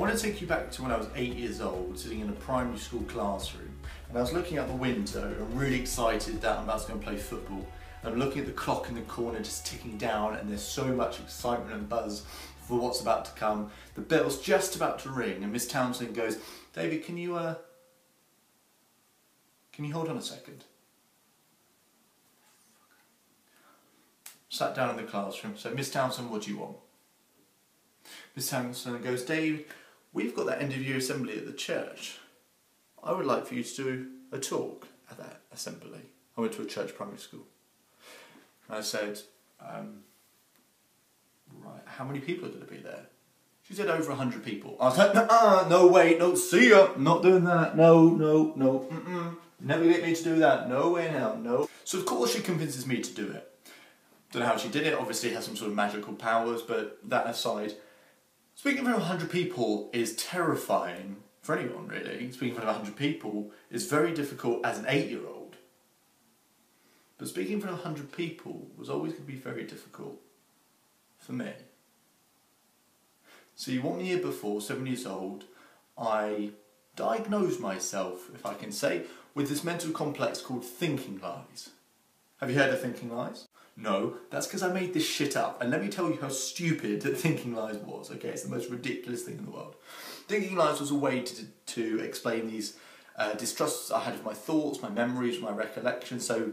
want to take you back to when I was eight years old, sitting in a primary school classroom, and I was looking out the window and really excited that I'm about to go and play football. I'm looking at the clock in the corner just ticking down, and there's so much excitement and buzz for what's about to come. The bell's just about to ring, and Miss Townsend goes, "David, can you uh, can you hold on a second? Sat down in the classroom. So, Miss Townsend, what do you want? Miss Townsend goes, Dave, we've got that end of year assembly at the church. I would like for you to do a talk at that assembly. I went to a church primary school. And I said, um, right, how many people are going to be there? She said over 100 people. I was like, no way, no, see ya, not doing that, no, no, no, mm-mm. Never get me to do that, no way now, no. So of course she convinces me to do it. Don't know how she did it, obviously has some sort of magical powers, but that aside, Speaking in front of 100 people is terrifying for anyone, really. Speaking in front of 100 people is very difficult as an eight year old. But speaking in front of 100 people was always going to be very difficult for me. See, one year before, seven years old, I diagnosed myself, if I can say, with this mental complex called thinking lies. Have you heard of thinking lies? No, that's because I made this shit up. And let me tell you how stupid Thinking Lies was, okay? It's the most ridiculous thing in the world. Thinking Lies was a way to, to explain these uh, distrusts I had of my thoughts, my memories, my recollections. So,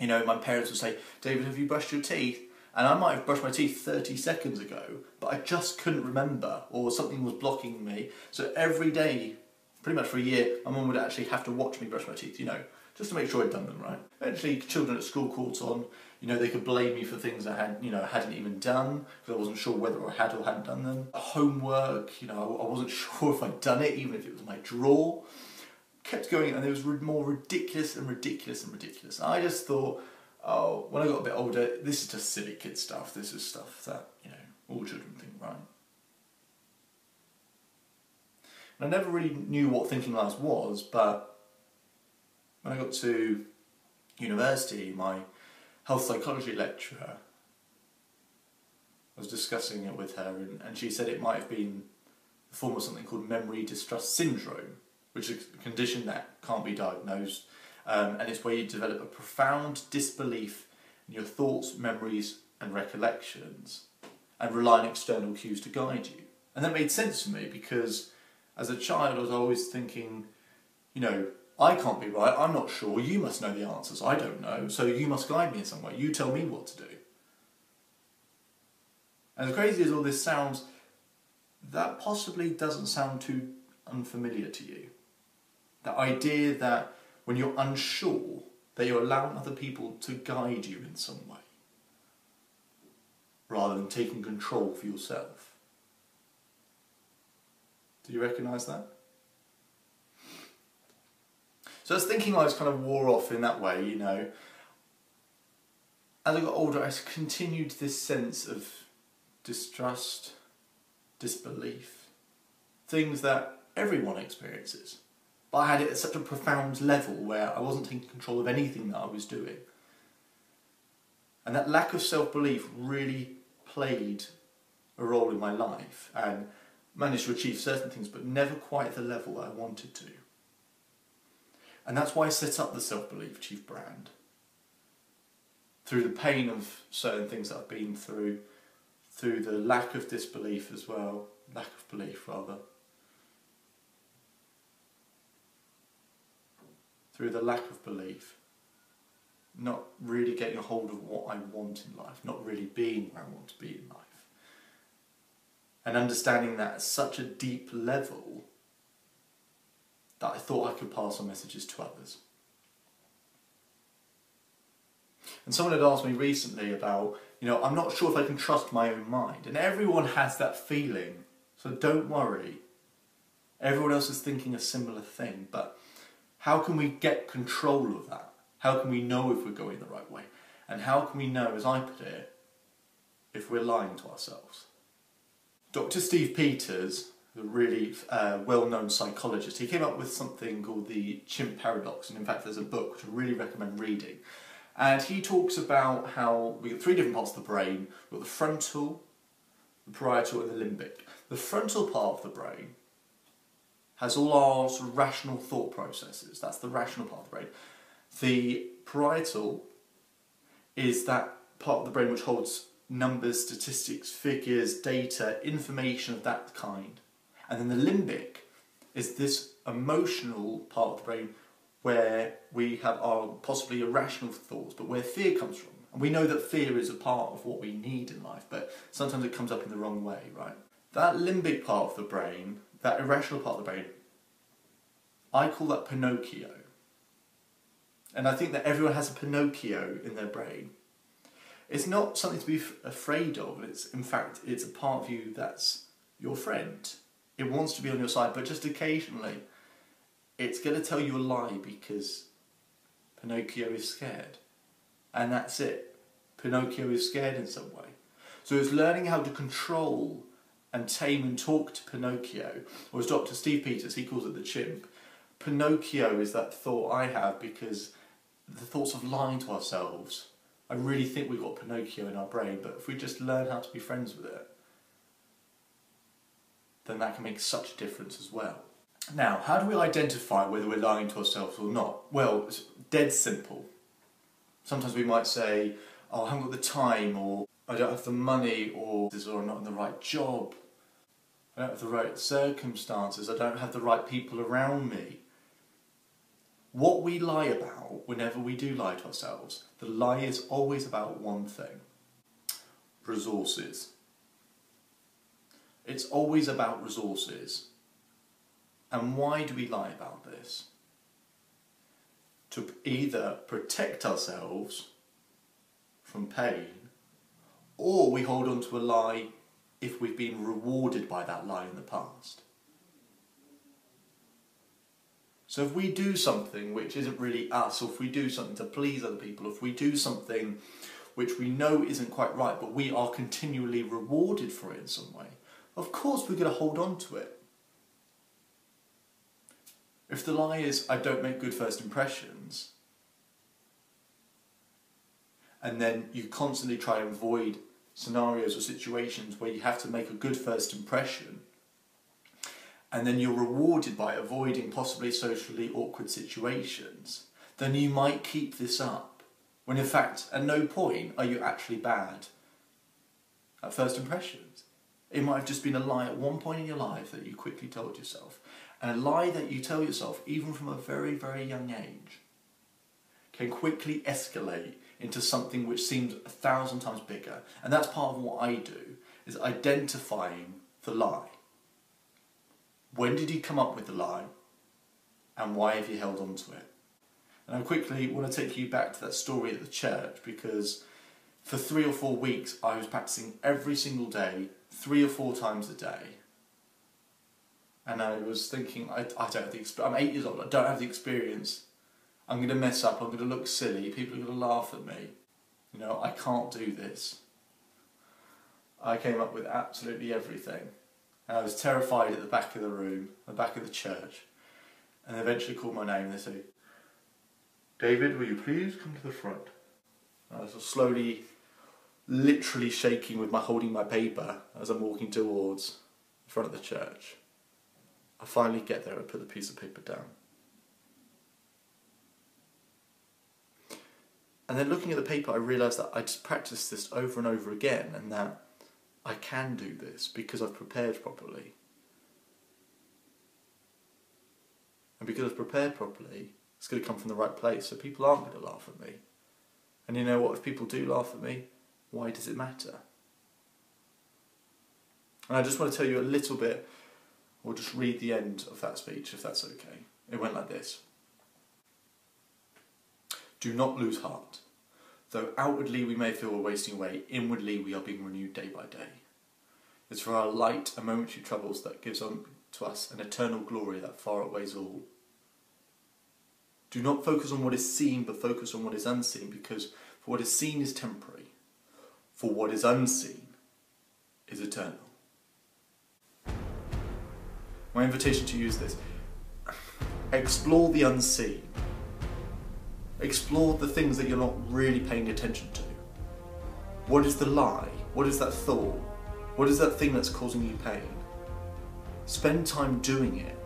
you know, my parents would say, David, have you brushed your teeth? And I might have brushed my teeth 30 seconds ago, but I just couldn't remember, or something was blocking me. So every day, pretty much for a year, my mum would actually have to watch me brush my teeth, you know, just to make sure I'd done them right. Eventually, children at school caught on. You know, they could blame me for things I had, you know, hadn't even done because I wasn't sure whether I had or hadn't done them. Homework, you know, I wasn't sure if I'd done it, even if it was my draw. Kept going, and it was more ridiculous and ridiculous and ridiculous. I just thought, oh, when I got a bit older, this is just silly kid stuff. This is stuff that you know all children think, right? And I never really knew what thinking lies was, but when I got to university, my health psychology lecturer was discussing it with her, and, and she said it might have been the form of something called memory distrust syndrome, which is a condition that can't be diagnosed, um, and it's where you develop a profound disbelief in your thoughts, memories, and recollections, and rely on external cues to guide you. And that made sense to me because as a child, I was always thinking, you know, I can't be right, I'm not sure, you must know the answers, I don't know, so you must guide me in some way, you tell me what to do. And as crazy as all this sounds, that possibly doesn't sound too unfamiliar to you. The idea that when you're unsure, that you're allowing other people to guide you in some way, rather than taking control for yourself. Do you recognise that? So I was thinking lives kind of wore off in that way, you know. As I got older, I continued this sense of distrust, disbelief, things that everyone experiences. But I had it at such a profound level where I wasn't taking control of anything that I was doing. And that lack of self belief really played a role in my life and managed to achieve certain things, but never quite the level that I wanted to. And that's why I set up the Self Belief Chief brand. Through the pain of certain things that I've been through, through the lack of disbelief as well, lack of belief rather. Through the lack of belief, not really getting a hold of what I want in life, not really being where I want to be in life. And understanding that at such a deep level that I thought I could pass on messages to others. And someone had asked me recently about, you know, I'm not sure if I can trust my own mind. And everyone has that feeling. So don't worry. Everyone else is thinking a similar thing. But how can we get control of that? How can we know if we're going the right way? And how can we know, as I put it, if we're lying to ourselves? Dr. Steve Peters, a really uh, well known psychologist, he came up with something called the chimp paradox. And in fact, there's a book which I really recommend reading. And he talks about how we got three different parts of the brain we've got the frontal, the parietal, and the limbic. The frontal part of the brain has all our sort of rational thought processes. That's the rational part of the brain. The parietal is that part of the brain which holds numbers, statistics, figures, data, information of that kind. And then the limbic is this emotional part of the brain where we have our possibly irrational thoughts, but where fear comes from. And we know that fear is a part of what we need in life, but sometimes it comes up in the wrong way, right? That limbic part of the brain, that irrational part of the brain, I call that Pinocchio. And I think that everyone has a Pinocchio in their brain. It's not something to be f- afraid of. It's in fact it's a part of you that's your friend. It wants to be on your side, but just occasionally it's going to tell you a lie because Pinocchio is scared. And that's it. Pinocchio is scared in some way. So it's learning how to control and tame and talk to Pinocchio, or as Dr. Steve Peters, he calls it the chimp. Pinocchio is that thought I have because the thoughts of lying to ourselves. I really think we've got Pinocchio in our brain, but if we just learn how to be friends with it, then that can make such a difference as well. Now, how do we identify whether we're lying to ourselves or not? Well, it's dead simple. Sometimes we might say, oh, I haven't got the time, or I don't have the money, or, or I'm not in the right job, I don't have the right circumstances, I don't have the right people around me. What we lie about, whenever we do lie to ourselves, the lie is always about one thing resources. It's always about resources. And why do we lie about this? To either protect ourselves from pain, or we hold on to a lie if we've been rewarded by that lie in the past. So if we do something which isn't really us, or if we do something to please other people, if we do something which we know isn't quite right, but we are continually rewarded for it in some way, of course we're going to hold on to it. If the lie is, I don't make good first impressions, and then you constantly try and avoid scenarios or situations where you have to make a good first impression, and then you're rewarded by avoiding possibly socially awkward situations, then you might keep this up. When in fact, at no point are you actually bad at first impressions. It might have just been a lie at one point in your life that you quickly told yourself. And a lie that you tell yourself, even from a very, very young age, can quickly escalate into something which seems a thousand times bigger. And that's part of what I do, is identifying the lie. When did you come up with the lie? And why have you held on to it? And I quickly want to take you back to that story at the church because for three or four weeks I was practicing every single day, three or four times a day. And I was thinking, I, I don't have the experience, I'm eight years old, I don't have the experience. I'm going to mess up, I'm going to look silly, people are going to laugh at me. You know, I can't do this. I came up with absolutely everything. And I was terrified at the back of the room, the back of the church. And they eventually called my name they say, David, will you please come to the front? I was slowly, literally shaking with my holding my paper as I'm walking towards the front of the church. I finally get there and put the piece of paper down. And then looking at the paper, I realised that I just practiced this over and over again and that I can do this because I've prepared properly. And because I've prepared properly, it's going to come from the right place, so people aren't going to laugh at me. And you know what? If people do laugh at me, why does it matter? And I just want to tell you a little bit, or just read the end of that speech, if that's okay. It went like this Do not lose heart. Though outwardly we may feel we're wasting away, inwardly we are being renewed day by day. It's for our light and momentary troubles that gives on to us an eternal glory that far outweighs all. Do not focus on what is seen, but focus on what is unseen, because for what is seen is temporary, for what is unseen is eternal. My invitation to use this explore the unseen, explore the things that you're not really paying attention to. What is the lie? What is that thought? What is that thing that's causing you pain? Spend time doing it.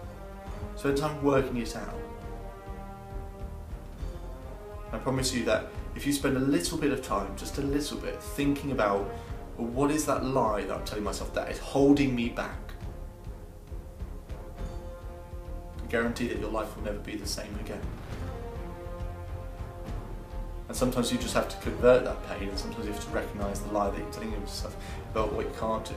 Spend time working it out. I promise you that if you spend a little bit of time, just a little bit, thinking about what is that lie that I'm telling myself that is holding me back, I guarantee that your life will never be the same again. And sometimes you just have to convert that pain, and sometimes you have to recognize the lie that you're telling yourself about what you can't do.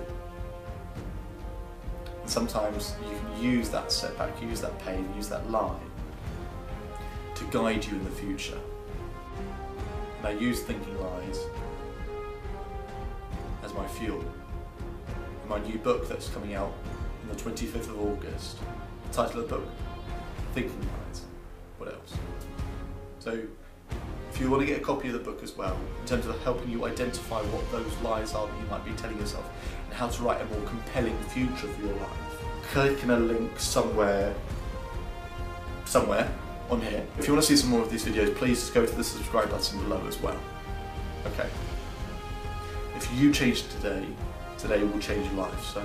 And sometimes you can use that setback, use that pain, use that lie to guide you in the future. And I use thinking lies as my fuel. In my new book that's coming out on the 25th of August, the title of the book, Thinking Lies. What else? So, if you want to get a copy of the book as well, in terms of helping you identify what those lies are that you might be telling yourself and how to write a more compelling future for your life, click in a link somewhere, somewhere on here. If you want to see some more of these videos, please just go to the subscribe button below as well. Okay. If you change today, today will change your life. So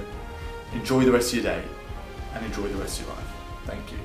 enjoy the rest of your day and enjoy the rest of your life. Thank you.